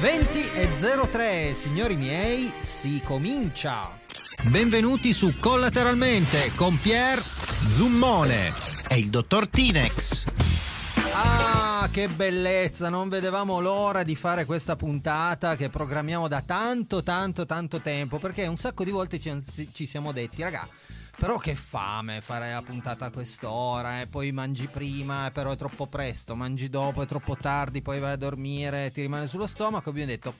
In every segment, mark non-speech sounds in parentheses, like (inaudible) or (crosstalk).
20 e 03, signori miei, si comincia. Benvenuti su Collateralmente con Pier Zummone e il dottor Tinex. Ah, che bellezza! Non vedevamo l'ora di fare questa puntata che programmiamo da tanto, tanto, tanto tempo. Perché un sacco di volte ci, ci siamo detti, raga però che fame fare la puntata a quest'ora e poi mangi prima, però è troppo presto, mangi dopo, è troppo tardi, poi vai a dormire, ti rimane sullo stomaco. Abbiamo detto,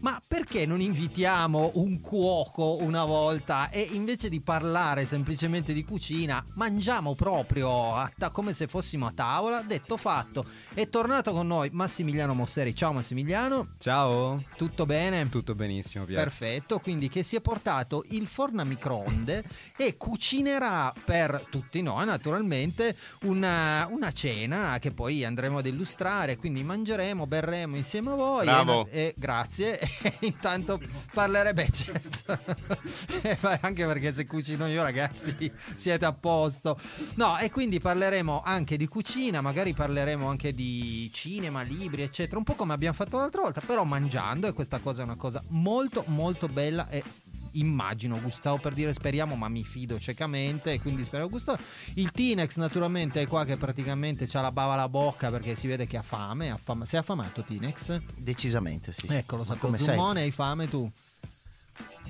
ma perché non invitiamo un cuoco una volta e invece di parlare semplicemente di cucina, mangiamo proprio ta- come se fossimo a tavola? Detto fatto, è tornato con noi Massimiliano Mosseri. Ciao Massimiliano. Ciao. Tutto bene? Tutto benissimo, Pier. Perfetto, quindi che si è portato il forno a microonde e cucina cucinerà per tutti noi naturalmente una, una, cena che poi andremo ad illustrare, quindi mangeremo, berremo insieme a voi. Bravo. E, e grazie. (laughs) E intanto parlerebbe, certo, anche perché se cucino io ragazzi siete a posto. No, e quindi parleremo anche di cucina, magari parleremo anche di cinema, libri, eccetera, un po' come abbiamo fatto l'altra volta, però mangiando e questa cosa è una cosa molto molto bella e immagino Gustavo per dire speriamo ma mi fido ciecamente e quindi spero Gustavo il Tinex naturalmente è qua che praticamente ha la bava alla bocca perché si vede che ha fame, ha fame. sei affamato Tinex? decisamente sì, sì. ecco lo sapevo Zumone hai fame tu?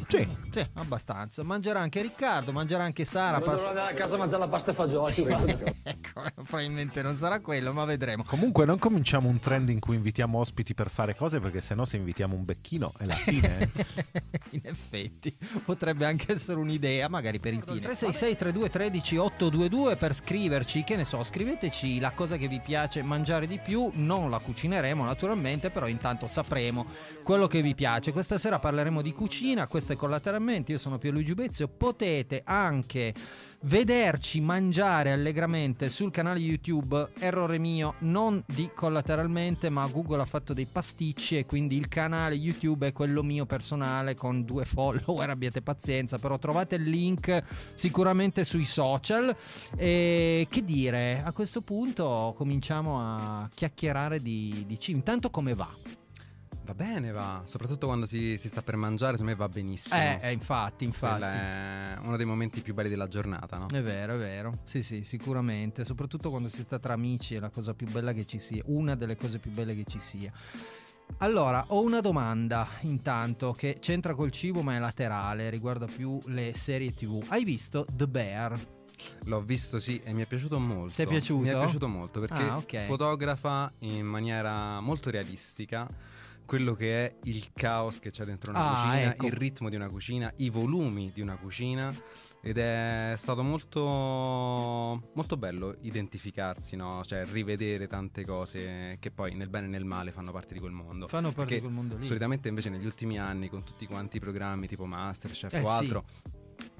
Sì. sì, abbastanza. Mangerà anche Riccardo, mangerà anche Sara. Pass- andare a casa a mangiare la pasta e fagioli. (laughs) ecco, probabilmente non sarà quello, ma vedremo. Comunque non cominciamo un trend in cui invitiamo ospiti per fare cose, perché sennò se invitiamo un becchino è la fine. (laughs) in effetti, potrebbe anche essere un'idea, magari per il team. 366 32 13 822 per scriverci, che ne so, scriveteci la cosa che vi piace mangiare di più, non la cucineremo naturalmente, però intanto sapremo quello che vi piace. Questa sera parleremo di cucina, questa e collateralmente, io sono Pierluigi Bezio, potete anche vederci mangiare allegramente sul canale YouTube, errore mio, non di collateralmente, ma Google ha fatto dei pasticci e quindi il canale YouTube è quello mio personale con due follower, abbiate pazienza, però trovate il link sicuramente sui social. E che dire, a questo punto cominciamo a chiacchierare di, di cibo. Intanto come va? Va bene, va. Soprattutto quando si, si, sta per mangiare, secondo me va benissimo. Eh, eh infatti, infatti. È uno dei momenti più belli della giornata, no? È vero, è vero. Sì, sì, sicuramente. Soprattutto quando si sta tra amici è la cosa più bella che ci sia. Una delle cose più belle che ci sia. Allora, ho una domanda intanto che c'entra col cibo ma è laterale, riguarda più le serie tv. Hai visto The Bear? L'ho visto sì e mi è piaciuto molto. Ti è piaciuto? Mi è piaciuto molto perché ah, okay. fotografa in maniera molto realistica quello che è il caos che c'è dentro una ah, cucina, ecco. il ritmo di una cucina, i volumi di una cucina ed è stato molto, molto bello identificarsi, no? cioè rivedere tante cose che poi nel bene e nel male fanno parte di quel mondo. Fanno parte Perché di quel mondo lì. Solitamente invece negli ultimi anni con tutti quanti i programmi tipo Masterchef eh, o altro... Sì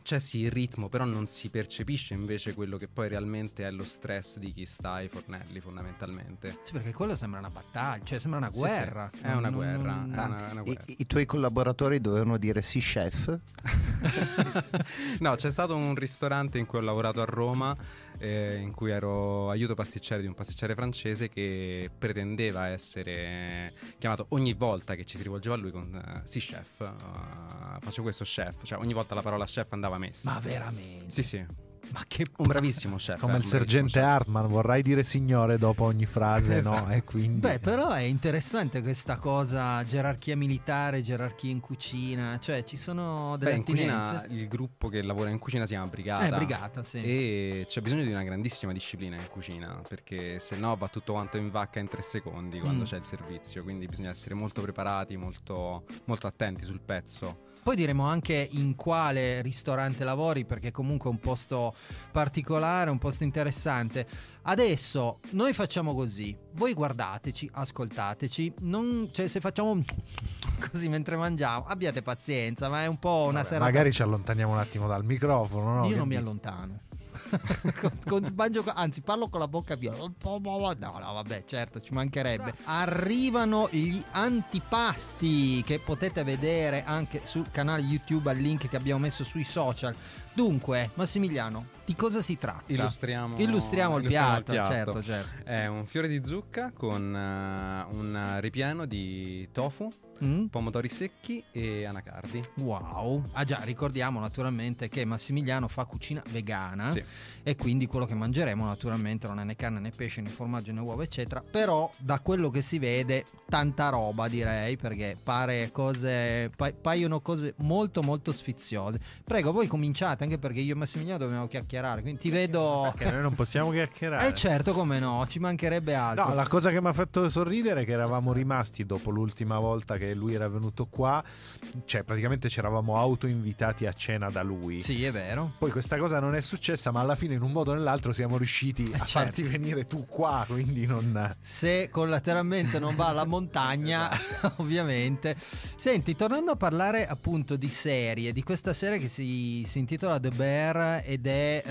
c'è sì il ritmo, però non si percepisce invece quello che poi realmente è lo stress di chi sta ai fornelli fondamentalmente. Sì, perché quello sembra una battaglia, cioè sembra una guerra. Sì, sì. È una non, guerra. Non... È una, una guerra. I, I, tuoi collaboratori dovevano dire sì chef? (laughs) no, c'è stato un ristorante in cui ho lavorato a Roma eh, in cui ero aiuto pasticcere di un pasticcere francese che pretendeva essere chiamato ogni volta che ci si rivolgeva a lui con uh, sì chef, uh, faccio questo chef, cioè ogni volta la parola chef andava messa. Ma veramente? Sì, sì. Ma che un bravissimo chef. Come eh, il sergente Hartman, vorrai dire signore dopo ogni frase, esatto. no? E quindi... Beh, però è interessante questa cosa, gerarchia militare, gerarchia in cucina, cioè ci sono delle Beh, in attinenze. cucina il gruppo che lavora in cucina si chiama brigata. Eh, brigata, sì. E c'è bisogno di una grandissima disciplina in cucina, perché se no va tutto quanto in vacca in tre secondi quando Mm. c'è il servizio, quindi bisogna essere molto preparati, molto, molto attenti sul pezzo. Poi diremo anche in quale ristorante lavori, perché comunque è un posto particolare, un posto interessante. Adesso noi facciamo così: voi guardateci, ascoltateci. Non, cioè, se facciamo (laughs) così mentre mangiamo, abbiate pazienza, ma è un po' una Vabbè, serata. Magari ci allontaniamo un attimo dal microfono, no? Io Che non mi allontano. (laughs) con, con- mangio anzi, parlo con la bocca piena. No, no, vabbè, certo, ci mancherebbe. Arrivano gli antipasti che potete vedere anche sul canale YouTube al link che abbiamo messo sui social. Dunque, Massimiliano, di cosa si tratta? Illustriamo, Illustriamo il illustriamo piatto, certo, certo. È un fiore di zucca con eh, un ripieno di tofu, Mm? pomodori secchi e anacardi. Wow. Ah già, ricordiamo naturalmente che Massimiliano fa cucina vegana Sì. e quindi quello che mangeremo naturalmente non è né carne né pesce né formaggio né uova eccetera, però da quello che si vede tanta roba direi perché pare cose pa- paiono cose molto molto sfiziose. Prego, voi cominciate anche perché io e Massimiliano dobbiamo chiacchierare, quindi ti vedo Che noi non possiamo chiacchierare. Eh certo, come no, ci mancherebbe altro. No, la cosa che mi ha fatto sorridere è che eravamo rimasti dopo l'ultima volta che lui era venuto qua, cioè praticamente ci eravamo autoinvitati a cena da lui. Sì, è vero. Poi questa cosa non è successa, ma alla fine in un modo o nell'altro siamo riusciti a certo. farti venire tu qua, quindi non... Se collateralmente non va alla montagna, (laughs) (laughs) ovviamente. Senti, tornando a parlare appunto di serie, di questa serie che si, si intitola The Bear ed è eh,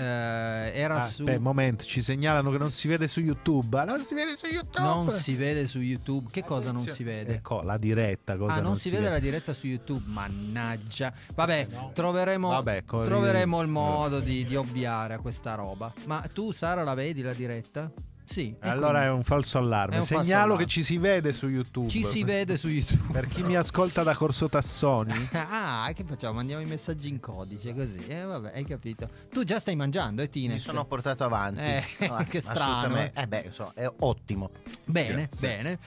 era Ah, su un momento, ci segnalano che non si vede su YouTube. Ah, Non si vede su YouTube! non si vede su YouTube. Che cosa non si vede? Ecco, la diretta, cosa Ah, non, si, vede, la diretta su YouTube, mannaggia. Vabbè, troveremo, Vabbè, corri- troveremo il modo di, di ovviare a questa roba. Ma tu, Sara, la vedi la diretta? Sì. Allora è un falso allarme. Un falso Segnalo allarme. che ci si vede su YouTube. ci si vede su YouTube. Per chi mi ascolta da Corso Tassoni. (laughs) Ah, che facciamo? Mandiamo i messaggi in codice così. Eh, vabbè, hai capito. Tu già stai mangiando, eh, Tines? Mi sono portato avanti. Eh, No, (laughs) che strano, assolutamente. Eh beh, so, è ottimo. Bene, Grazie. bene.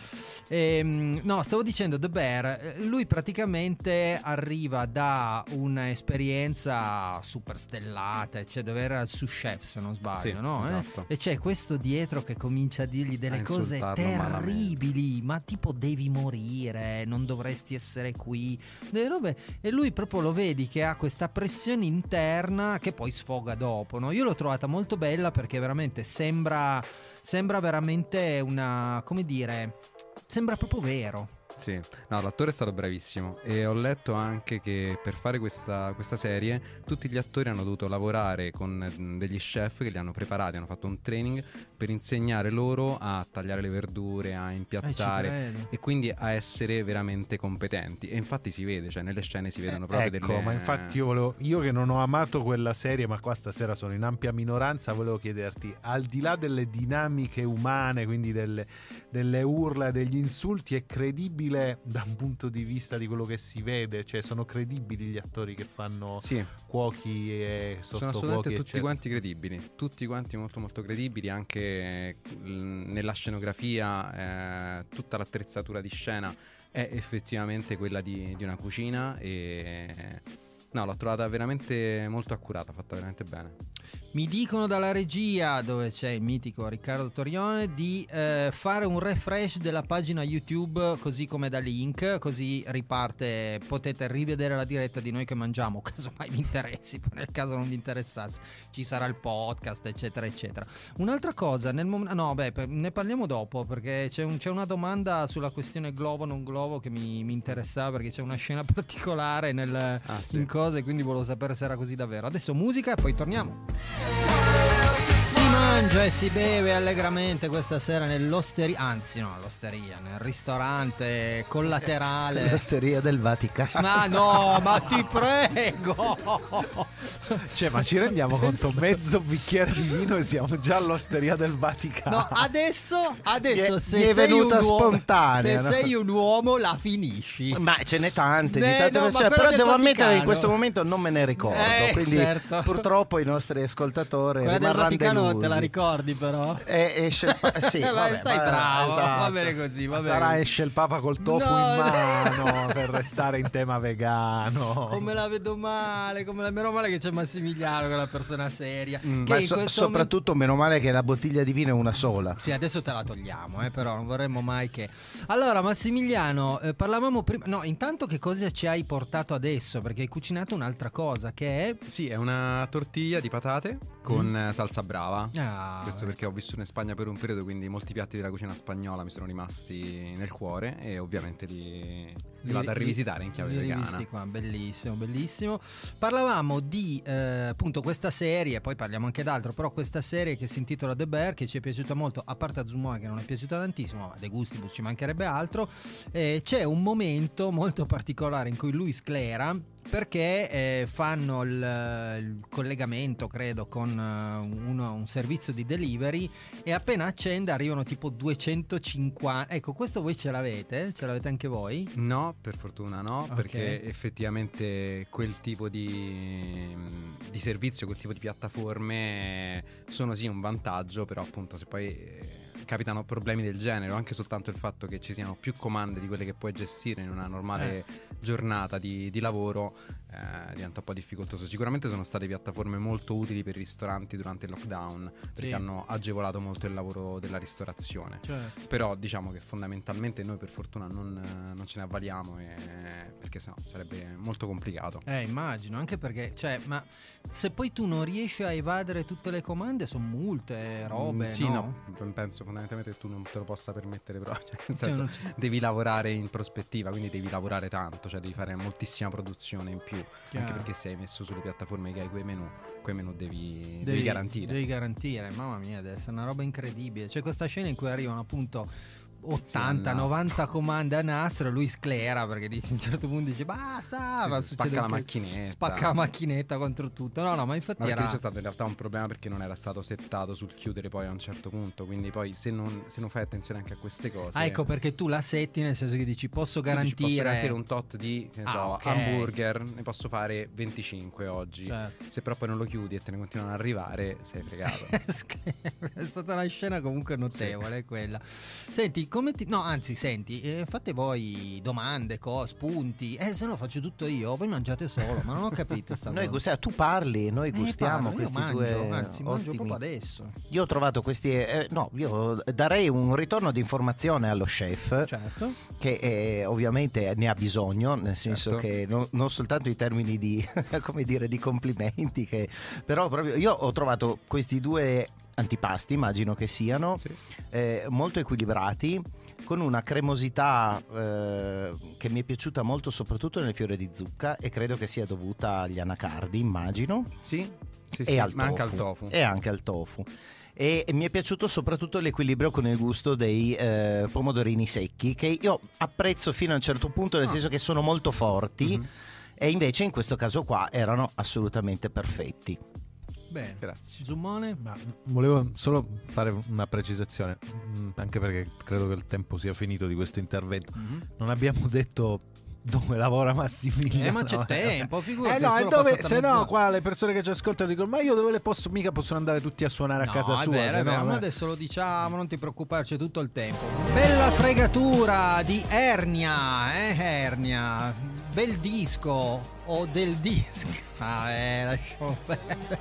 Ehm, no, stavo dicendo The Bear, eh, lui praticamente arriva da un'esperienza super stellata, cioè dove era il sous chef se non sbaglio, Sì, no? Eh? esatto. E c'è questo dietro che comincia a dirgli delle A cose insultarlo malamente. terribili, ma tipo devi morire, non dovresti essere qui, delle robe. E lui proprio lo vedi che ha questa pressione interna che poi sfoga dopo, no? Io l'ho trovata molto bella perché veramente sembra, sembra veramente una, come dire, sembra proprio vero. Sì, no, l'attore è stato bravissimo e ho letto anche che per fare questa, questa serie tutti gli attori hanno dovuto lavorare con mm, degli chef che li hanno preparati, hanno fatto un training per insegnare loro a tagliare le verdure, a Eh, impiattare e quindi a essere veramente competenti. E infatti si vede, cioè nelle scene si vedono proprio Ecco, delle... ma infatti io volevo. Io che non ho amato quella serie, ma qua stasera sono in ampia minoranza, volevo chiederti: al di là delle dinamiche umane, quindi delle, delle urla, degli insulti, è credibile da un punto di vista di quello che si vede? Cioè, sono credibili gli attori che fanno Sì, cuochi e sono assolutamente sottocuochi? tutti eccetera? quanti credibili, tutti quanti molto molto credibili, anche mm, nella scenografia, eh, tutta l'attrezzatura di scena è effettivamente quella di, di una cucina e no, l'ho trovata veramente molto accurata, fatta veramente bene. Mi dicono dalla regia, dove c'è il mitico Riccardo Torione, di eh, fare un refresh della pagina YouTube così come da link, così riparte, potete rivedere la diretta di noi che mangiamo, (laughs) caso mai vi interessi, nel caso non vi interessasse, ci sarà il podcast, eccetera, eccetera. Un'altra cosa, nel mom- no, beh, ne parliamo dopo perché c'è, un- c'è una domanda sulla questione globo non globo che mi, mi interessava perché c'è una scena (laughs) particolare nel, Ah, sì. in cose, quindi volevo sapere se era così davvero. Adesso musica e poi torniamo. Bye. Si mangia e si beve allegramente questa sera nell'osteria, anzi no, all'osteria, nel ristorante collaterale. (laughs) L'osteria del Vaticano. Ma no, ma ti prego! Cioè, ma ci rendiamo conto? Mezzo bicchiere di vino e siamo già all'osteria del Vaticano. No, adesso, adesso è- se è sei uomo, spontanea, se no? sei un uomo la finisci. Ma ce n'è tante, di Eh, tante no, quella però del devo ammettere che in questo momento non me ne ricordo. Eh, quindi certo. purtroppo i nostri ascoltatori Quella rimarranno Delusi. te la ricordi però? Eh, esce il pa- sì, (laughs) Eh, vabbè, stai ma- bravo, esatto. va bene così, va bene. sarà esce il Papa col tofu No, in no. mano per restare in tema vegano. Come la vedo male, come la meno male che c'è Massimiliano, che è una persona seria. Mm, che ma so- soprattutto meno male che la bottiglia di vino è una sola. momento- Sì, adesso te la togliamo, eh, però non vorremmo mai che. Allora, Massimiliano, eh, parlavamo prima. No, intanto che cosa ci hai portato adesso? Perché hai cucinato un'altra cosa che è. Sì, è una tortiglia di patate con Mm. salsa brava. Ah, Questo perché ho vissuto in Spagna per un periodo, quindi molti piatti della cucina spagnola mi sono rimasti nel cuore e ovviamente li, li vado a rivisitare in chiave li vegana. rivisti qua, bellissimo, bellissimo. Parlavamo di eh, appunto questa serie, poi parliamo anche d'altro, però questa serie che si intitola The Bear, che ci è piaciuta molto, a parte Azumoa che non è piaciuta tantissimo, ma De Gustibus ci mancherebbe altro. Eh, c'è un momento molto particolare in cui lui sclera perché eh, fanno il, il collegamento, credo, con eh, uno- un servizio di delivery e appena accende arrivano tipo 250. Ecco, questo voi ce l'avete? Ce l'avete anche voi? No, per fortuna no, Ok. perché effettivamente quel tipo di, di servizio, quel tipo di piattaforme sono sì un vantaggio, però appunto se poi eh, capitano problemi del genere o anche soltanto il fatto che ci siano più comande di quelle che puoi gestire in una normale giornata di, di lavoro eh, diventa un po' difficoltoso. Sicuramente sono state piattaforme molto utili per i ristoranti durante il lockdown perché Sì. hanno agevolato molto il lavoro della ristorazione. Certo. Però diciamo che fondamentalmente noi per fortuna non, non ce ne avvaliamo e- perché sennò sarebbe molto complicato. Eh, immagino, anche perché, cioè, ma se poi tu non riesci a evadere tutte le comande, sono multe, robe, Mm, sì, no? no, penso fondamentalmente che tu non te lo possa permettere, però (laughs) cioè, nel Cioè, senso, c'è- devi lavorare in prospettiva, quindi devi lavorare tanto, cioè devi fare moltissima produzione in più, Chiaro. anche perché se hai messo sulle piattaforme che hai quei menu, quei menu devi, devi garantire. Devi garantire, mamma mia, deve essere una roba incredibile. C'è questa scena in cui arrivano appunto 80, a nastro. 90 comande a nastro lui sclera perché dice, a un certo punto dice basta, Sì, ma sì, succede spacca la macchinetta. Spacca la macchinetta contro tutto. No, no, ma infatti Ma era... c'è stato in realtà un problema perché non era stato settato sul chiudere poi a un certo punto, quindi poi se non, se non fai attenzione anche a queste cose... Ah, ecco perché tu la setti nel senso che dici posso tu dici, garantire... posso garantire un tot di Ah, so, ok. hamburger, ne posso fare 25 oggi. Certo. Se però poi non lo chiudi e te ne continuano ad arrivare, sei fregato. (laughs) È stata una scena comunque notevole quella. Senti, come ti... No, anzi, senti, eh, fate voi domande, cose, spunti. Eh, se no faccio tutto io. Voi mangiate solo, ma non ho capito sta (laughs) Noi gustiamo, tu parli, noi Eh, gustiamo parlo, io questi mangio, due Anzi, mangio ottimi- proprio adesso. Io ho trovato questi eh, no, io darei un ritorno di informazione allo chef Certo. che eh, ovviamente ne ha bisogno, nel senso Certo. che non, non soltanto in termini di (laughs) come dire di complimenti che però proprio io ho trovato questi due antipasti, immagino che siano Sì. eh, molto equilibrati con una cremosità eh, che mi è piaciuta molto soprattutto nel fiore di zucca e credo che sia dovuta agli anacardi, immagino, Sì, sì, e sì, al ma anche al tofu. tofu. E anche al tofu. E e mi è piaciuto soprattutto l'equilibrio con il gusto dei eh, pomodorini secchi, che io apprezzo fino a un certo punto, nel Ah. senso che sono molto forti, Mhm. e invece in questo caso qua erano assolutamente perfetti. Bene. Grazie. Zummone? Ma volevo solo fare una precisazione, mm, anche perché credo che il tempo sia finito di questo intervento. Mhm. Non abbiamo detto dove lavora Massimiliano. Eh, ma c'è (laughs) tempo, figurati. Eh no, e dove, se no qua le persone che ci ascoltano dicono ma io dove le posso, mica possono andare tutti a suonare a No, casa è sua. vero, vero, no, ma eh. adesso lo diciamo, non ti preoccupare, c'è tutto il tempo. Bella fregatura di Ernia, eh, Ernia. Bel disco o del disco. Vabbè, (laughs) lasciamo perdere.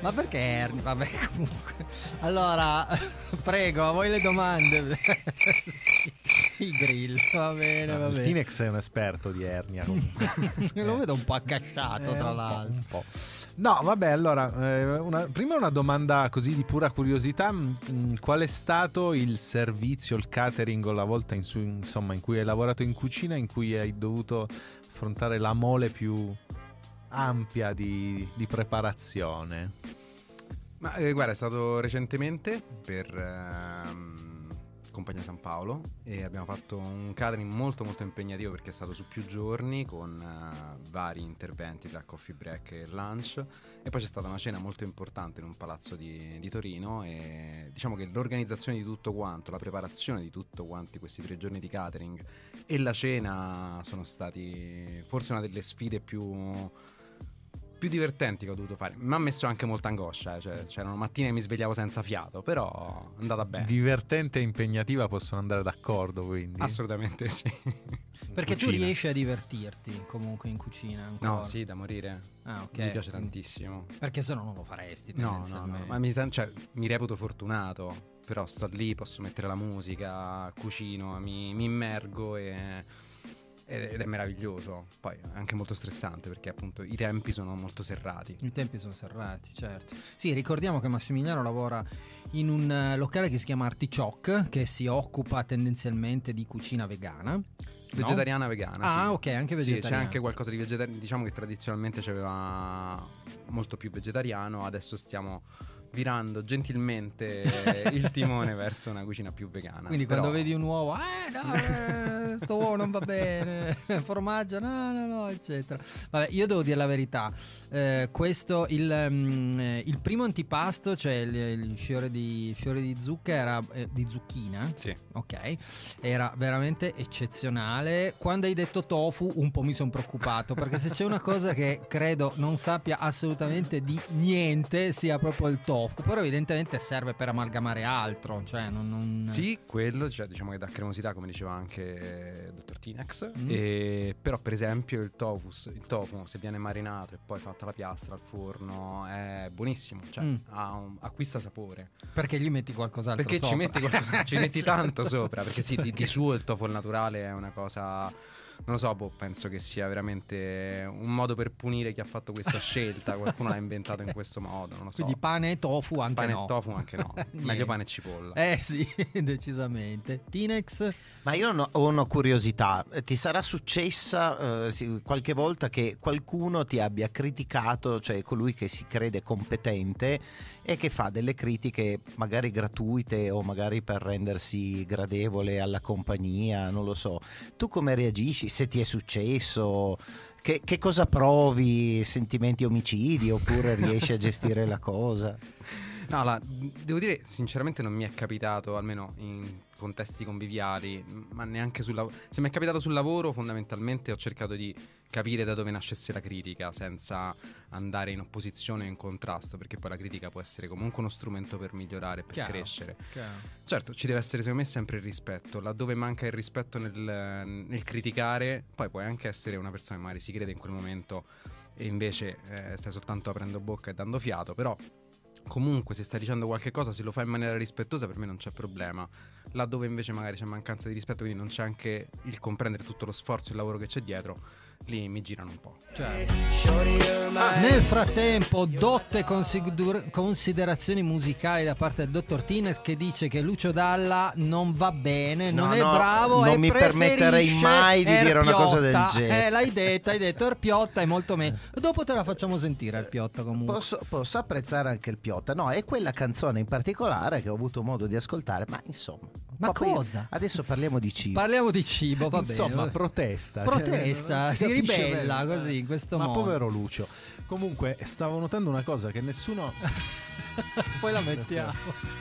Ma perché Ernia? Vabbè, (laughs) comunque. Allora, (laughs) prego, a voi le domande. sì, i grill, va bene, va Il bene. Tinex è un esperto di ernia. comunque. Lo vedo un po' accasciato, Eh, tra l'altro. No, vabbè, allora, eh, una- prima una domanda così di pura curiosità. mm, Qual è stato il servizio, il catering o la volta in, su- insomma, in cui hai lavorato in cucina in cui hai dovuto affrontare la mole più ampia di, di preparazione? Ma eh, guarda, è stato recentemente per ehm, Compagnia San Paolo e abbiamo fatto un catering molto molto impegnativo perché è stato su più giorni con eh, vari interventi tra coffee break e lunch. E poi c'è stata una cena molto importante in un palazzo di, di Torino e diciamo che l'organizzazione di tutto quanto, la preparazione di tutto quanti questi tre giorni di catering e la cena sono stati forse una delle sfide più più divertenti che ho dovuto fare. Mi ha messo anche molta angoscia, eh, cioè c'erano mattine che mi svegliavo senza fiato, però è andata bene. Divertente e impegnativa possono andare d'accordo, quindi. Assolutamente sì. Perché tu Cucina. riesci a divertirti comunque in cucina ancora. No, sì, da morire. Ah, ok. Mi piace tantissimo. Perché se no non lo faresti. No, no, no, ma mi, cioè, mi reputo fortunato, però sto lì, posso mettere la musica, cucino, mi, mi immergo e, ed è meraviglioso. Poi è anche molto stressante perché appunto i tempi sono molto serrati. I tempi sono serrati, certo. Sì, ricordiamo che Massimiliano lavora in un eh, locale che si chiama Artichoke, che si occupa tendenzialmente di cucina vegana. no? Vegetariana vegana. Ah, sì. ok, anche Sì, vegetariana. c'è anche qualcosa di vegetariano. Diciamo che tradizionalmente c'aveva molto più vegetariano. Adesso stiamo virando gentilmente (laughs) il timone verso una cucina più vegana. Quindi Però- quando vedi un uovo, eh no, eh, sto uovo non va bene, (laughs) formaggio no, no, no, eccetera. Vabbè, io devo dire la verità, eh, questo, il, eh, il primo antipasto, cioè il, il fiore, di, fiore di zucca, era eh, di zucchina, Sì. ok, era veramente eccezionale. Quando hai detto tofu un po' mi sono preoccupato, perché se c'è una cosa che credo non sappia assolutamente di niente, sia proprio il tofu, però evidentemente serve per amalgamare altro, cioè non... non- Sì, quello, cioè, diciamo che dà cremosità, come diceva anche il dottor Tinex. Mm. E- però, per esempio, il tofu, il tofu, se viene marinato e poi fatta la piastra al forno, è buonissimo. Cioè, Mm. un- acquista sapore. Perché gli metti qualcos'altro Perché ci sopra? metti, qualcosa- ci metti (laughs) Cioè, tanto sopra. Perché sì, di, di suo il tofu al naturale è una cosa. Non lo so, boh, penso che sia veramente un modo per punire chi ha fatto questa (laughs) scelta. Qualcuno l'ha inventato in questo modo. Non lo so. Quindi pane e tofu anche pane no. e tofu anche no. (laughs) Meglio pane e cipolla. Eh sì, (laughs) decisamente. Tinex? Ma io no- ho una curiosità, ti sarà successa eh, sì, qualche volta che qualcuno ti abbia criticato, cioè colui che si crede competente e che fa delle critiche magari gratuite o magari per rendersi gradevole alla compagnia, non lo so. Tu come reagisci? Se ti è successo? Che, che cosa provi? Sentimenti omicidi oppure riesci a gestire la cosa? (laughs) No, la- devo dire, sinceramente non mi è capitato, almeno in contesti conviviali, ma neanche sul lavoro. Se mi è capitato sul lavoro, fondamentalmente ho cercato di capire da dove nascesse la critica, senza andare in opposizione o in contrasto, perché poi la critica può essere comunque uno strumento per migliorare, per Chiaro. crescere. Certo, ci deve essere secondo me sempre il rispetto. Laddove manca il rispetto nel, nel criticare, poi puoi anche essere una persona che magari si crede in quel momento e invece eh, stai soltanto aprendo bocca e dando fiato, però comunque se stai dicendo qualche cosa, se lo fai in maniera rispettosa per me non c'è problema. Laddove invece magari c'è mancanza di rispetto, quindi non c'è anche il comprendere tutto lo sforzo e il lavoro che c'è dietro, lì mi girano un po'. Nel frattempo, dotte consider- considerazioni musicali da parte del dottor Tines che dice che Lucio Dalla non va bene, non No, è no, bravo non e mi permetterei mai di dire una cosa del Erpiotta. genere. Eh, l'hai detta, hai detto Erpiotta è molto meglio. Dopo te la facciamo sentire Erpiotta comunque. Posso, posso apprezzare anche il Piotta, no, è quella canzone in particolare che ho avuto modo di ascoltare, ma insomma. Ma cosa? Adesso parliamo di cibo. Parliamo di cibo, va Insomma, bene. protesta. Protesta, non si ribella bene. così, in questo Ma modo. povero Lucio. Comunque, stavo notando una cosa che nessuno. (laughs) Poi la mettiamo.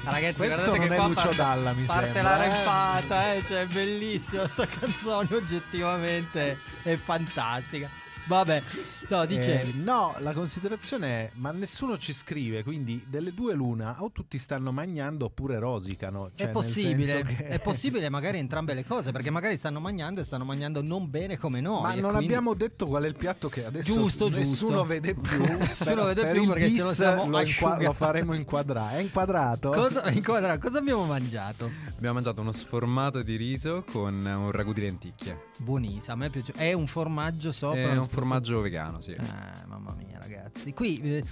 Ragazzi, Questo non che è Lucio parte, Dalla, mi parte sembra, la eh. rempata, eh, cioè è bellissima sta canzone, oggettivamente è fantastica. Vabbè, no, dicevi. Eh, no, la considerazione è: ma nessuno ci scrive, quindi delle due l'una, o tutti stanno mangiando oppure rosicano. Cioè, è nel possibile, senso che- è possibile (laughs) magari entrambe le cose, perché magari stanno mangiando e stanno mangiando non bene come noi. Ma non quindi- abbiamo detto qual è il piatto che adesso Giusto, nessuno giusto. vede più. (laughs) Nessuno Per- vede per più perché ce lo siamo lo, asciugati. lo faremo inquadrare. È inquadrato? Cosa, (laughs) inquadra- cosa abbiamo mangiato? Abbiamo mangiato uno sformato di riso con un ragù di lenticchie. Buonissimo, a me piace. È un formaggio sopra. È un formaggio vegano, sì. Eh, mamma mia, ragazzi. Qui, eh,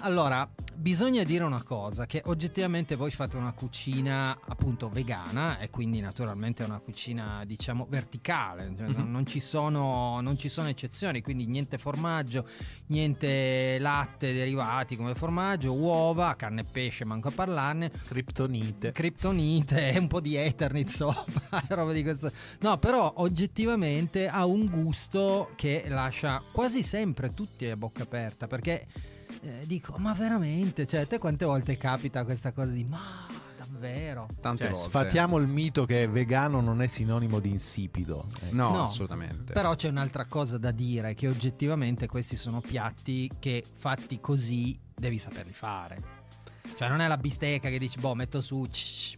allora, bisogna dire una cosa: che oggettivamente voi fate una cucina appunto vegana e quindi naturalmente è una cucina, diciamo, verticale. Cioè, non, non ci sono, non ci sono eccezioni, quindi niente formaggio, niente latte derivati come formaggio, uova, carne e pesce, manco a parlarne. Kryptonite. Kryptonite un po' di Eternit sopra, (laughs) roba di questo. No, però oggettivamente ha un gusto che lascia quasi sempre tutti a bocca aperta perché eh, dico, ma veramente, cioè, a te quante volte capita questa cosa di ma davvero? Tante Cioè, volte. sfatiamo il mito che vegano non è sinonimo di insipido. Eh. No, No. assolutamente. Però c'è un'altra cosa da dire che oggettivamente questi sono piatti che fatti così devi saperli fare. Cioè non è la bistecca che dici boh metto su un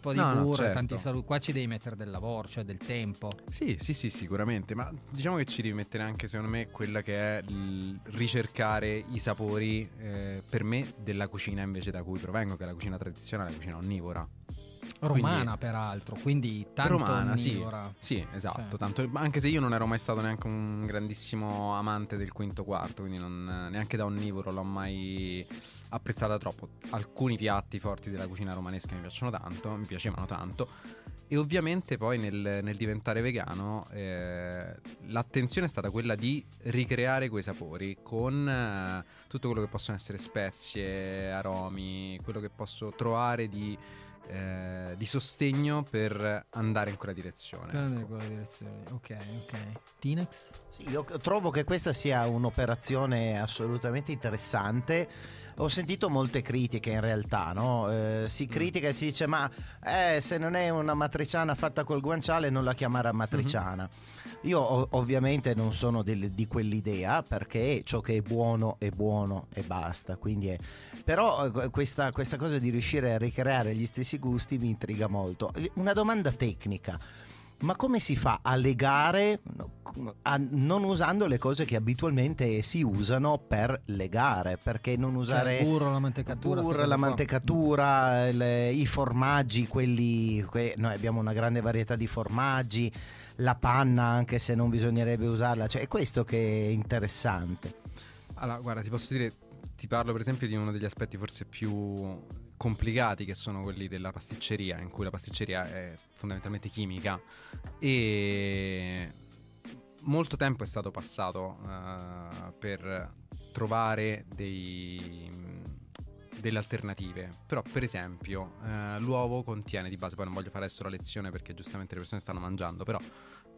po' di No, no, burro e certo. tanti saluti. Qua ci devi mettere del lavoro, cioè del tempo. Sì, sì, sì, sicuramente. Ma diciamo che ci devi mettere anche, secondo me, quella che è il ricercare i sapori, eh, per me, della cucina invece da cui provengo, che è la cucina tradizionale, la cucina onnivora. Romana peraltro, quindi tanto Romana, sì. Sì, esatto. Sì. Tanto, anche se io non ero mai stato neanche un grandissimo amante del quinto quarto, quindi non- neanche da onnivoro l'ho mai apprezzata troppo. Alcuni piatti forti della cucina romanesca mi piacciono tanto, mi piacevano tanto. E ovviamente poi nel, nel diventare vegano eh, l'attenzione è stata quella di ricreare quei sapori con eh, tutto quello che possono essere spezie, aromi, quello che posso trovare di, eh, di sostegno per andare in quella direzione. Per andare in ecco. quella direzione. Ok, ok. Tinex? Sì, io trovo che questa sia un'operazione assolutamente interessante. Ho sentito molte critiche in realtà, no? Eh, si critica e si dice ma eh, se non è una matriciana fatta col guanciale non la chiamare matriciana. Io o- ovviamente non sono del- di quell'idea perché ciò che è buono è buono e basta. Quindi è... Però eh, questa, questa cosa di riuscire a ricreare gli stessi gusti mi intriga molto. Una domanda tecnica. Ma come si fa a legare a- non usando le cose che abitualmente si usano per legare? Perché non usare Cioè, il burro, la mantecatura. burro, la mantecatura, il- i formaggi, quelli que- noi abbiamo una grande varietà di formaggi, la panna anche se non bisognerebbe usarla, cioè è questo che è interessante. Allora, guarda, ti posso dire, ti parlo per esempio di uno degli aspetti forse più complicati che sono quelli della pasticceria, in cui la pasticceria è fondamentalmente chimica e molto tempo è stato passato eh, per trovare dei, delle alternative. Però, per esempio, eh, l'uovo contiene di base, poi non voglio fare adesso la lezione perché giustamente le persone stanno mangiando, però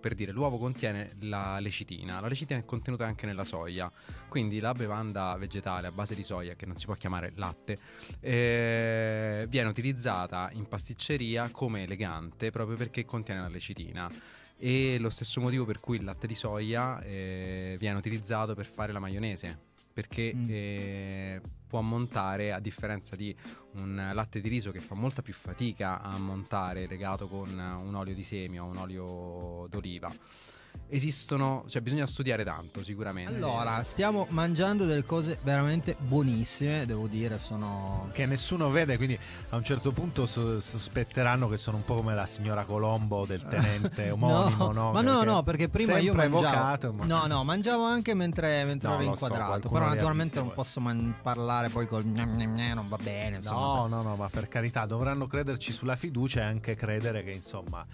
per dire l'uovo contiene la lecitina. La lecitina è contenuta anche nella soia, quindi la bevanda vegetale a base di soia, che non si può chiamare latte, eh, viene utilizzata in pasticceria come elegante proprio perché contiene la lecitina. E lo stesso motivo per cui il latte di soia eh, viene utilizzato per fare la maionese. Perché Mm. eh, può montare, a differenza di un latte di riso che fa molta più fatica a montare legato con un olio di semi o un olio d'oliva. Esistono, cioè bisogna studiare tanto sicuramente. Allora, stiamo mangiando delle cose veramente buonissime, devo dire, sono... Che nessuno vede, quindi a un certo punto so- sospetteranno che sono un po' come la signora Colombo del (laughs) tenente omonimo, no? ma no, Perché no, perché prima io mangiavo. evocato, ma- No, no, mangiavo anche mentre, mentre No, ero so, inquadrato. qualcuno però naturalmente non posso man- parlare poi col non va bene. Insomma, No, no, no, ma per carità dovranno crederci sulla fiducia e anche credere che insomma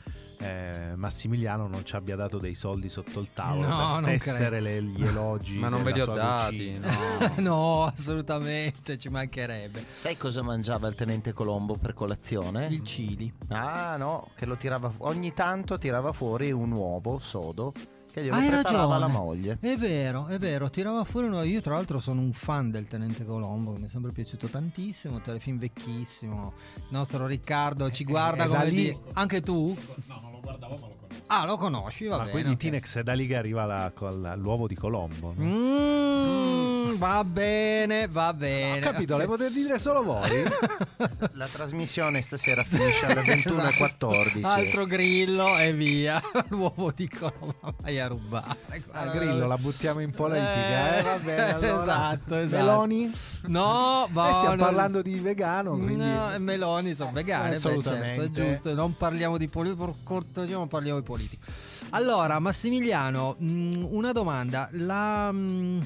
eh, Massimiliano non ci abbia dato dei soldi sotto il tavolo No, non per tessere le- gli elogi. Ma non ve li ho dati, no. (laughs) no, assolutamente, ci mancherebbe. Sai cosa mangiava il tenente Colombo per colazione? Il chili. Ah no, che lo tirava fu- ogni tanto tirava fuori un uovo sodo che glielo Hai preparava ragione. la moglie. È vero, è vero, tirava fuori uno. Io, tra l'altro, sono un fan del Tenente Colombo, mi è sempre piaciuto tantissimo. Telefilm vecchissimo. Il nostro Riccardo ci guarda Eh, come lì- di- Anche tu? No, non lo guardavo, ma lo conosco. Ah, lo conosci, va Ma bene. quindi ok. Tinex è da lì che arriva la- l'uovo di Colombo. no? Mm, va bene, va bene. Ho capito, le potete dire solo voi? (laughs) La trasmissione stasera finisce alle (laughs) 21.14. Altro grillo e via. (laughs) L'uovo di Colombo vai a rubare. Ah, Grillo, la buttiamo in politica, eh? Va bene, allora. Esatto, esatto. Meloni? No, va. Eh, stiamo parlando di vegano, quindi... No, Meloni sono vegane, beh, assolutamente. certo, è giusto. Non parliamo di cortesia, non parliamo di politica. Allora, Massimiliano, mh, una domanda. La, mh,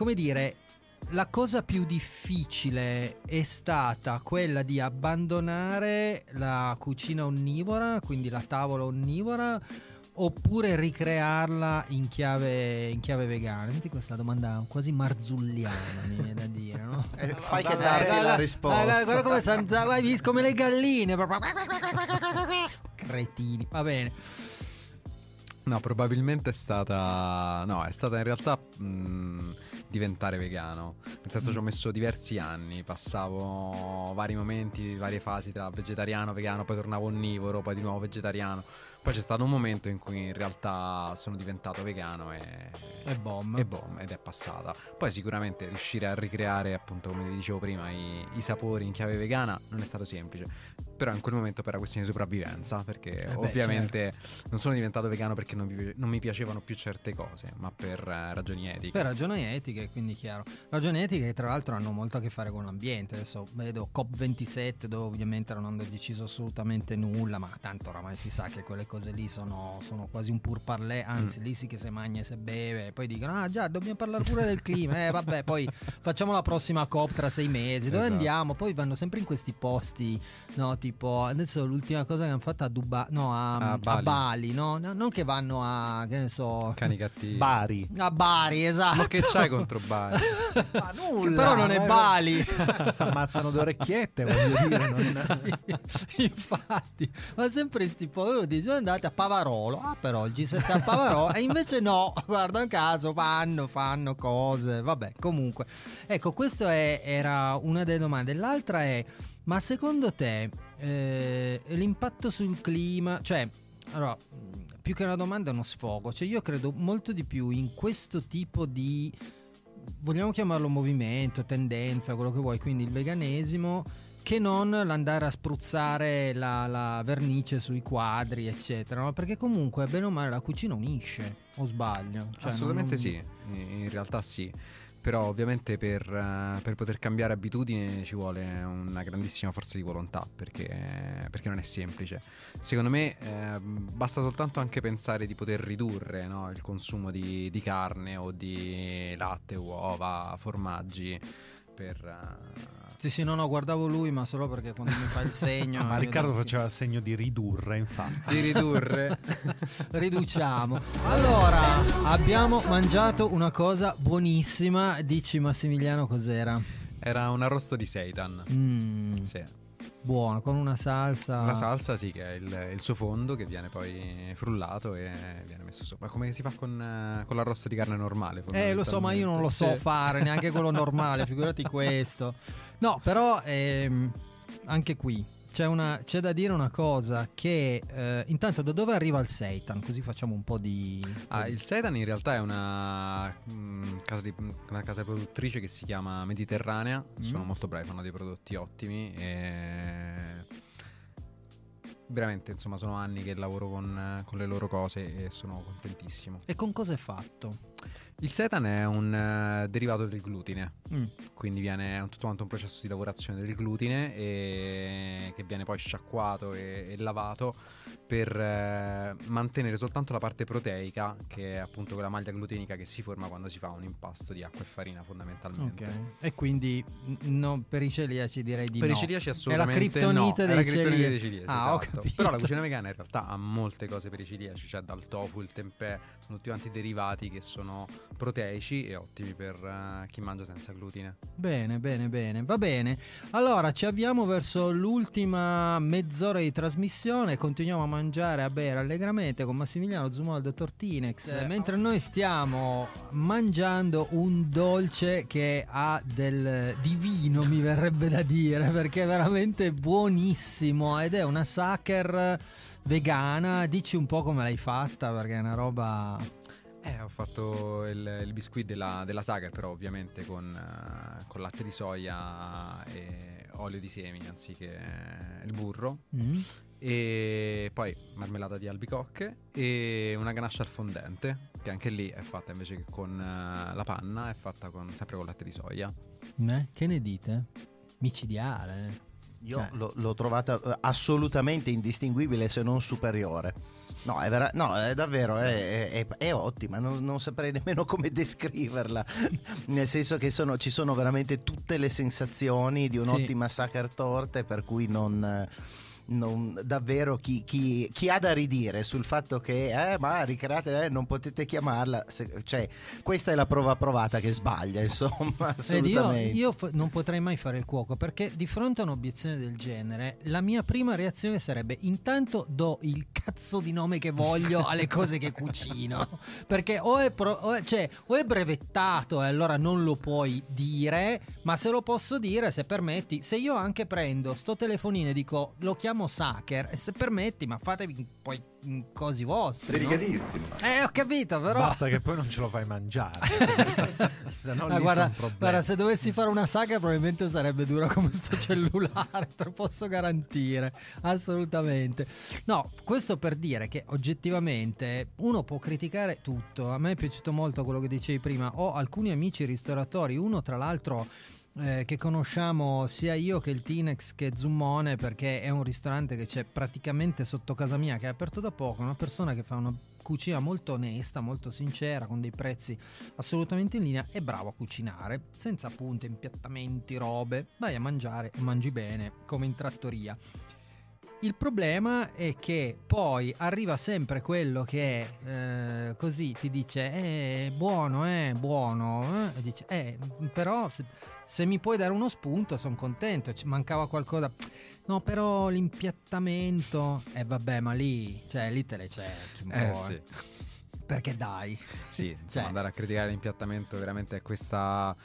come dire, la cosa più difficile è stata quella di abbandonare la cucina onnivora, quindi la tavola onnivora, oppure ricrearla in chiave, in chiave vegana? Senti questa domanda quasi marzulliana, mi viene da dire, no? (laughs) Eh, fai che guarda, la guarda, risposta. Guarda, guarda come Santa, guarda, vis- come le galline. proprio. Cretini. Va bene. No, probabilmente è stata. No, è stata in realtà mh, diventare vegano. Nel senso, ci ho messo diversi anni. Passavo vari momenti, varie fasi tra vegetariano, vegano, poi tornavo onnivoro, poi di nuovo vegetariano. Poi c'è stato un momento in cui in realtà sono diventato vegano e. E bom. E boom, ed è passata. Poi sicuramente riuscire a ricreare, appunto, come vi dicevo prima, i, i sapori in chiave vegana non è stato semplice. Però in quel momento per la questione di sopravvivenza, perché beh, ovviamente non sono diventato vegano perché non mi, non mi piacevano più certe cose, ma per eh, ragioni etiche. Per ragioni etiche, quindi chiaro. Ragioni etiche che tra l'altro hanno molto a che fare con l'ambiente. Adesso vedo COP27 dove ovviamente non hanno deciso assolutamente nulla, ma tanto oramai si sa che quelle cose lì sono, sono quasi un pur parlé, anzi lì sì che se mangia e se beve, e poi dicono ah già dobbiamo parlare pure del clima, eh vabbè poi facciamo la prossima COP tra sei mesi, dove Esatto. andiamo? Poi vanno sempre in questi posti, no, tipo tipo adesso l'ultima cosa che hanno fatto a Dubai, no, a, A a Bali. Bali, no? No, non che vanno a che ne so, Cani cattivi. Bari. a Bari, esatto. Ma che c'hai contro (laughs) Bari? Ma Che però non è Bali. Si ammazzano due orecchiette, voglio dire. non- (laughs) Sì, infatti, ma sempre sti poveri dicono andate a Pavarolo. Ah, però il G7 a Pavarolo. e invece no, (laughs) guarda caso, fanno, fanno cose. Vabbè, comunque. Ecco, questa era una delle domande. L'altra è, ma secondo te eh, l'impatto sul clima, cioè, allora, più che una domanda è uno sfogo. Cioè, io credo molto di più in questo tipo di vogliamo chiamarlo movimento, tendenza, quello che vuoi, quindi il veganesimo, che non l'andare a spruzzare la, la vernice sui quadri, eccetera, no? perché comunque bene o male la cucina unisce, o sbaglio? Cioè, Assolutamente non- sì, in realtà sì. Però ovviamente per, eh, per poter cambiare abitudini ci vuole una grandissima forza di volontà perché, perché non è semplice. Secondo me eh, basta soltanto anche pensare di poter ridurre no, il consumo di, di carne o di latte, uova, formaggi per... eh, Sì, sì, no, no, guardavo lui, ma solo perché quando mi fa il segno... (laughs) Ma Riccardo faceva il segno di ridurre, infatti. di ridurre. (laughs) Riduciamo. Allora, abbiamo mangiato una cosa buonissima. Dici Massimiliano cos'era? Era un arrosto di seitan. Mm, Sì. Buono, con una salsa. La salsa sì, che è il, il suo fondo che viene poi frullato e viene messo sopra. Come si fa con, eh, con l'arrosto di carne normale? Eh, lo so, ma io non lo so Sì. fare, neanche quello normale, (laughs) figurati questo. No, però ehm, anche qui c'è, una- c'è da dire una cosa che eh, intanto da dove arriva il seitan? Così facciamo un po' di... Ah, il Sedan in realtà è una, mm, casa, di- una casa produttrice che si chiama Mediterranea. Mm. Sono molto bravi, fanno dei prodotti ottimi. E... Veramente, insomma, sono anni che lavoro con, con le loro cose e sono contentissimo. E con cosa è fatto? Il setan è un eh, derivato del glutine. Mm. quindi viene tutto quanto un processo di lavorazione del glutine e che viene poi sciacquato e, e lavato per eh, mantenere soltanto la parte proteica che è appunto quella maglia glutenica che si forma quando si fa un impasto di acqua e farina fondamentalmente. Ok. E quindi no, per i celiaci direi di Per no. i celiaci È la assolutamente criptonite no, dei è la criptonite celiaci. dei celiaci, Ah, esatto. Però la cucina vegana in realtà ha molte cose per i celiaci, c'è dal tofu, il tempeh, sono tutti quanti derivati che sono proteici e ottimi per eh, chi mangia senza glutine. Bene, bene, bene. Va bene. Allora, ci avviamo verso l'ultima mezz'ora di trasmissione. Continuiamo a mangiare e a bere allegramente con Massimiliano Zumol del Tortinex. Eh, mentre noi stiamo mangiando un dolce che ha del divino, mi verrebbe da dire, perché è veramente buonissimo ed è una sacher vegana. Dici un po' come l'hai fatta, perché è una roba. Eh, ho fatto il, il biscuit della, della Sager, però ovviamente con, eh, con latte di soia e olio di semi anziché il burro. Mm. E poi marmellata di albicocche e una ganache al fondente, che anche lì è fatta invece che con eh, la panna, è fatta con, sempre con latte di soia. Eh, Che ne dite? Micidiale. Io Cioè. l'ho, l'ho trovata eh, assolutamente indistinguibile se non superiore. No, è, vera- no, è davvero, è, è- è ottima, non, non saprei nemmeno come (laughs) descriverla, nel senso che sono- ci sono veramente tutte le sensazioni di un'ottima Sacher torte, per cui non... non- davvero chi, chi- chi ha da ridire sul fatto che eh, ma ricreate eh, non potete chiamarla se- cioè questa è la prova provata che sbaglia (laughs) insomma io, io f- non potrei mai fare il cuoco perché di fronte a un'obiezione del genere la mia prima reazione sarebbe intanto do il cazzo di nome che voglio alle cose che cucino. (laughs) Perché o è, pro- o è- cioè, o è brevettato e allora non lo puoi dire ma se lo posso dire se permetti se io anche prendo sto telefonino e dico lo chiamo Sacher e se permetti ma fatevi poi cosi vostri no? eh ho capito però Basta che poi non ce lo fai mangiare. (laughs) se no Ah, lì guarda, guarda, se dovessi fare una saga probabilmente sarebbe dura come sto cellulare, te lo posso garantire, assolutamente. No, questo per dire che oggettivamente uno può criticare tutto. A me è piaciuto molto quello che dicevi prima. Ho alcuni amici ristoratori, uno tra l'altro eh, che conosciamo sia io che il Tinex che Zummone perché è un ristorante che c'è praticamente sotto casa mia che è aperto da poco, una persona che fa una cucina molto onesta, molto sincera, con dei prezzi assolutamente in linea, è bravo a cucinare, senza punte, impiattamenti, robe, vai a mangiare e mangi bene, come in trattoria. Il problema è che poi arriva sempre quello che eh, così ti dice eh, buono, eh, buono, eh, dice eh, però se, se mi puoi dare uno spunto sono contento, ci mancava qualcosa. No, però l'impiattamento, eh vabbè, ma lì, cioè, lì te le cerchi un Eh po', sì, eh. Perché dai. sì (laughs) Cioè- andare a criticare l'impiattamento veramente è questa,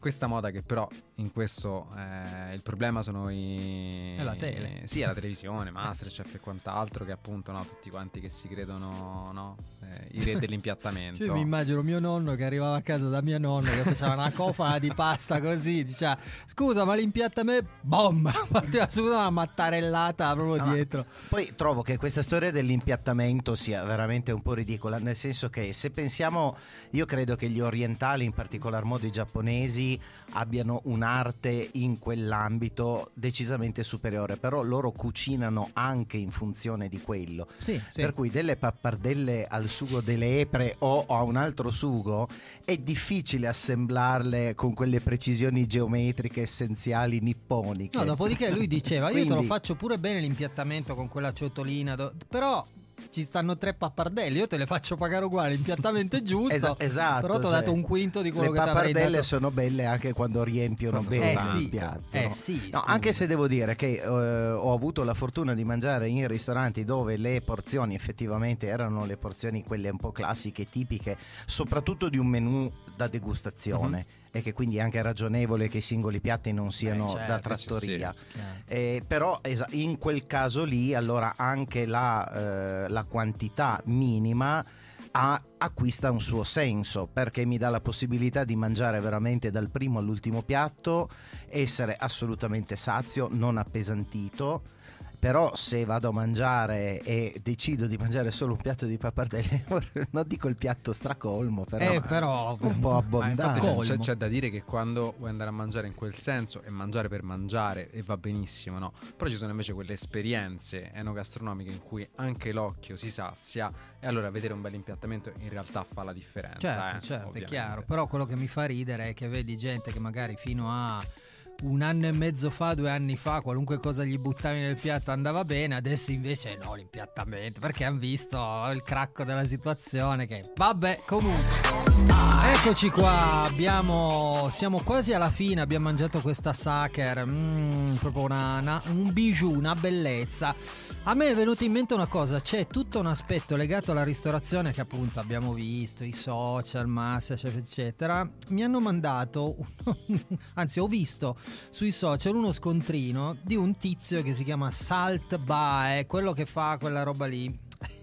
questa moda che però in questo eh, il problema sono i... È la tele. Sì, è la televisione, Masterchef e quant'altro che appunto no, tutti quanti che si credono no, eh, i re (laughs) dell'impiattamento. Cioè, mi immagino mio nonno che arrivava a casa da mia nonna che faceva una cofana di pasta così, diceva scusa ma l'impiattamento, bom, (laughs) partiva subito una mattarellata proprio No, dietro. Poi trovo che questa storia dell'impiattamento sia veramente un po' ridicola, nel senso che se pensiamo, io credo che gli orientali, in particolar modo i giapponesi, abbiano un'arte in quell'ambito decisamente superiore, però loro cucinano anche in funzione di quello. Sì, sì. Per cui delle pappardelle al sugo delle epre o a un altro sugo è difficile assemblarle con quelle precisioni geometriche essenziali nipponiche. No, dopodiché lui diceva io te lo faccio pure bene l'impiattamento con quella ciotolina, do- però ci stanno tre pappardelle, io te le faccio pagare uguale, l'impiattamento è giusto, Esa- esatto, però ti ho cioè, dato un quinto di quello Le che ti avrei pappardelle dato. sono belle anche quando riempiono Quando bene il tante. piatto. Eh sì, No, anche se devo dire che eh, ho avuto la fortuna di mangiare in ristoranti dove le porzioni effettivamente erano le porzioni quelle un po' classiche, tipiche, soprattutto di un menù da degustazione. E che quindi è anche ragionevole che i singoli piatti non siano certo, da trattoria. Eh. Eh, però esa- in quel caso lì allora anche la, eh, la quantità minima ha- acquista un suo senso perché mi dà la possibilità di mangiare veramente dal primo all'ultimo piatto, essere assolutamente sazio, non appesantito. Però se vado a mangiare e decido di mangiare solo un piatto di pappardelle, (laughs) non dico il piatto stracolmo, però, Eh, però un po' abbondante. infatti c'è, Colmo. c'è- da dire che quando vuoi andare a mangiare in quel senso e mangiare per mangiare e va benissimo, no? Però ci sono invece quelle esperienze enogastronomiche in cui anche l'occhio si sazia e allora vedere un bel impiattamento in realtà fa la differenza. Certo, eh, certo, è chiaro. Però quello che mi fa ridere è che vedi gente che magari fino a un anno e mezzo fa, due anni fa, qualunque cosa gli buttavi nel piatto andava bene, adesso invece no, l'impiattamento, perché hanno visto il cracco della situazione che vabbè, comunque. Eccoci qua, abbiamo siamo quasi alla fine, abbiamo mangiato questa sacher, mm, proprio una, una- un bijou, una bellezza. A me è venuta in mente una cosa, c'è tutto un aspetto legato alla ristorazione che appunto abbiamo visto, i social, Masterchef eccetera. Mi hanno mandato, (laughs) anzi ho visto sui social uno scontrino di un tizio che si chiama Salt Bae, quello che fa quella roba lì.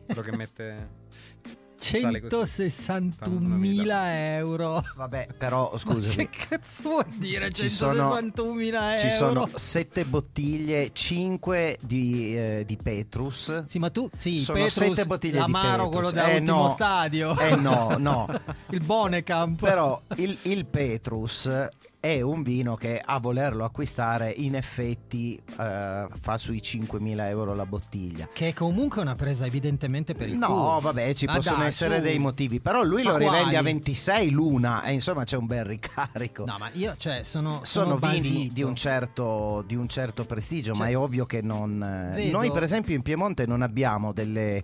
Quello che mette... (laughs) Sale così. 161.000 euro. Vabbè, però Ma scusami. che cazzo vuol dire Ci sono- 161.000 euro? Ci sono sette bottiglie, cinque di, eh, di Petrus. Sì, ma tu, sì, Sono Petrus, sette bottiglie di l'amaro, Petrus. quello Eh, dell'ultimo no. stadio. Eh no, no. (laughs) il Bonecamp. Però il, il Petrus è un vino che a volerlo acquistare in effetti eh, fa sui 5.000 euro la bottiglia. Che è comunque una presa evidentemente per il No, culo. vabbè, ci Ma possono dai, essere su. dei motivi, però lui Ma lo rivende a quali? 26 l'una e insomma c'è un bel ricarico. No, ma io, cioè, sono, sono vini basito. di un, certo, di un certo prestigio, ma Cioè, è ovvio che non... eh, vedo- Noi per esempio in Piemonte non abbiamo delle...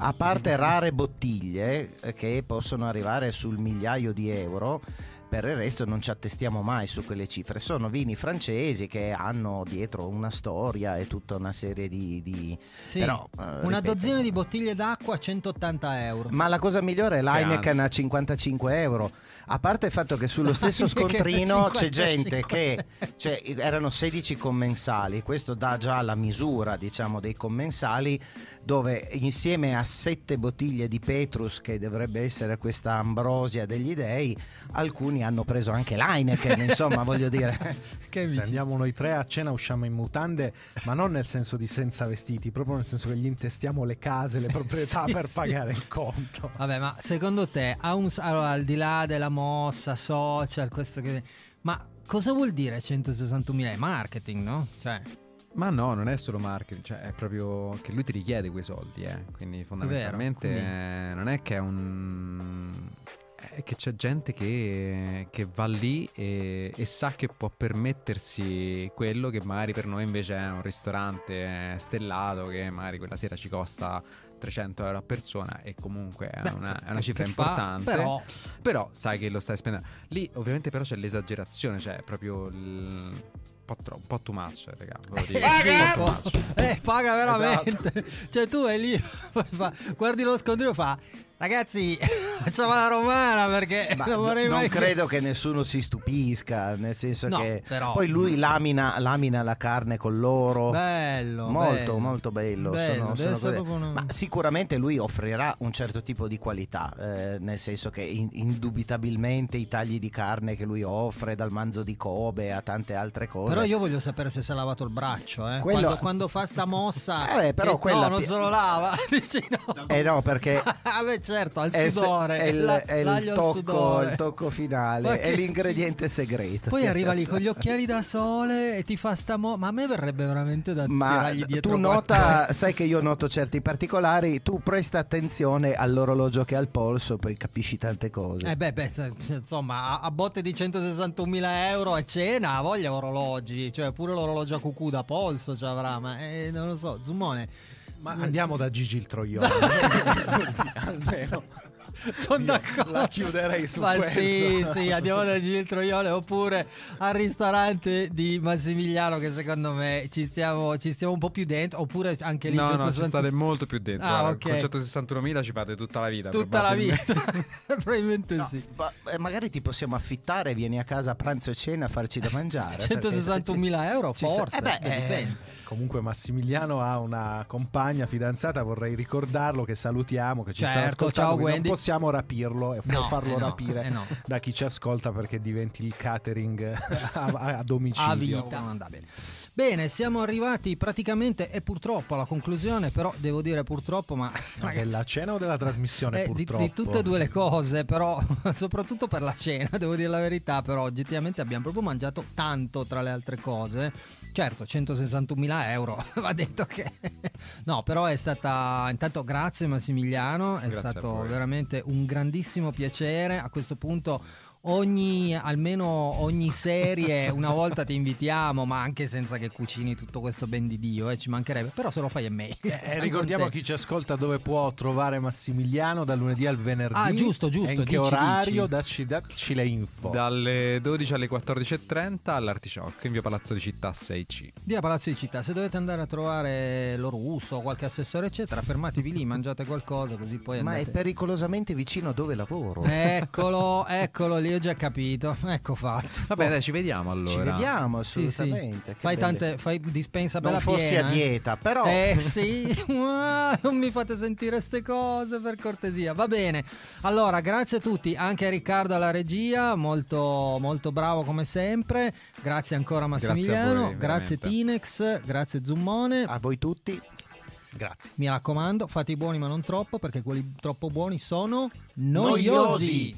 A parte rare bottiglie eh, che possono arrivare sul migliaio di euro, per il resto non ci attestiamo mai su quelle cifre. Sono vini francesi che hanno dietro una storia e tutta una serie di... di- Sì, però, eh, una ripeto, dozzina di bottiglie d'acqua a 180 euro. ma la cosa migliore è l'Heineken a 55 euro. A parte il fatto che sullo (laughs) stesso scontrino c'è 55 gente che cioè, erano 16 commensali, questo dà già la misura diciamo dei commensali dove insieme a sette bottiglie di Petrus che dovrebbe essere questa ambrosia degli dei, alcuni hanno preso anche l'Heineken, insomma voglio dire. (laughs) Che Se andiamo noi tre a cena usciamo in mutande, ma non nel senso di senza vestiti, proprio nel senso che gli intestiamo le case, le proprietà (laughs) Sì, per sì. pagare il conto. Vabbè, ma secondo te, un, allora, al di là della mossa, social, questo che... Ma cosa vuol dire 161.000? È marketing, no? Cioè, Ma no, non è solo marketing, cioè è proprio che lui ti richiede quei soldi, eh. Quindi fondamentalmente quindi- eh, non è che è un... è che c'è gente che, che va lì e, e sa che può permettersi quello che magari per noi invece è un ristorante stellato che magari quella sera ci costa 300 euro a persona e comunque è una, è una cifra che fa, importante. però- Però sai che lo stai spendendo. Lì ovviamente però c'è l'esagerazione, cioè proprio il- po', tro- un po' too much, raga. Eh, po'. much. Eh, paga veramente. Cioè, tu vai lì, (laughs) guardi lo scontrino e fa. Ragazzi, (laughs) facciamo la romana perché Ma non vorrei non mai. che-" credo che nessuno si stupisca, nel senso No, che però- poi lui lamina, lamina la carne con l'oro. Bello, molto, bello. molto bello. Bello, sono- sono una- Ma sicuramente lui offrirà un certo tipo di qualità, eh, nel senso che in- indubitabilmente i tagli di carne che lui offre, dal manzo di Kobe a tante altre cose. Però io voglio sapere se si è lavato il braccio, eh. Quello- Quando, quando fa sta mossa. (laughs) Eh, però quella no, non se lo lava. (laughs) Dici no. Eh no, perché certo, al è, sudore. è il, la- è il tocco, sudore. il tocco finale, è l'ingrediente segreto. Poi arriva lì con gli occhiali da sole e ti fa sta mo. Ma a me verrebbe veramente da Ma tirargli dietro tu nota, sai che io noto certi particolari, tu presta attenzione all'orologio che ha al polso, poi capisci tante cose. Eh beh, beh, insomma, a, a botte di 161.000 euro a cena ha voglia orologi, cioè pure l'orologio a cucù da polso ci avrà, ma eh, non lo so, Zumone, Ma andiamo da Gigi il Troione. (laughs) Così, almeno. (laughs) sono d'accordo. La chiuderei su Ma questo. sì, sì, (laughs) andiamo da Gil Troione oppure al ristorante di Massimiliano che secondo me ci stiamo, ci stiamo un po' più dentro, oppure anche lì No, no, ci 160 state molto più dentro. Ah, guarda, ok. Con 161.000 ci fate tutta la vita. tutta la vita. Probabilmente (laughs) sì. Ma, eh, magari ti possiamo affittare, vieni a casa a pranzo e cena a farci da mangiare. perché- 161.000 euro Ci sa- forse, eh beh, eh, dipende. Comunque Massimiliano ha una compagna fidanzata, vorrei ricordarlo che salutiamo, che ci sta Certo, ascoltando, ciao, Wendy. Possiamo rapirlo e No, farlo eh no, rapire eh no. da chi ci ascolta perché diventi il catering a, a domicilio. a vita non andava bene. Bene, siamo arrivati praticamente e purtroppo alla conclusione, però devo dire purtroppo, ma ragazzi, della cena o della trasmissione eh, di, purtroppo? di tutte e due le cose, però (laughs) soprattutto per la cena, (laughs) devo dire la verità, però oggettivamente abbiamo proprio mangiato tanto tra le altre cose. Certo, 161.000 euro, (laughs) va detto che... (laughs) No, però è stata... Intanto grazie Massimiliano, è Grazie stato veramente un grandissimo piacere. A questo punto ogni, almeno ogni serie, una volta ti invitiamo, ma anche senza che cucini tutto questo ben di Dio, eh, ci mancherebbe. Però se lo fai è meglio. Eh, ricordiamo a chi ci ascolta dove può trovare Massimiliano dal lunedì al venerdì. Ah, giusto, giusto, E in che dici, orario? dici. Dacci, dacci le info. Dalle 12 alle 14.30 all'Artichoke in via Palazzo di Città 6C. Via Palazzo di Città, se dovete andare a trovare lo russo, qualche assessore, eccetera, fermatevi lì, mangiate qualcosa, così poi Ma è andate. pericolosamente vicino a dove lavoro. Eccolo, eccolo lì, ho già capito. (laughs) Ecco fatto. Vabbè, dai, ci vediamo allora. Ci vediamo Sì, sì. assolutamente. che Fai belle- tante, fai dispensa bella Non fossi piena. a dieta, però Eh (laughs) sì, non mi fate sentire ste cose per cortesia. Va bene. Allora, grazie a tutti, anche a Riccardo alla regia, molto, molto bravo come sempre. Grazie ancora Massimiliano, voi, grazie. Tinex, grazie Zummone. a voi tutti Grazie. Mi raccomando, fate i buoni ma non troppo perché quelli troppo buoni sono Noiosi. noiosi.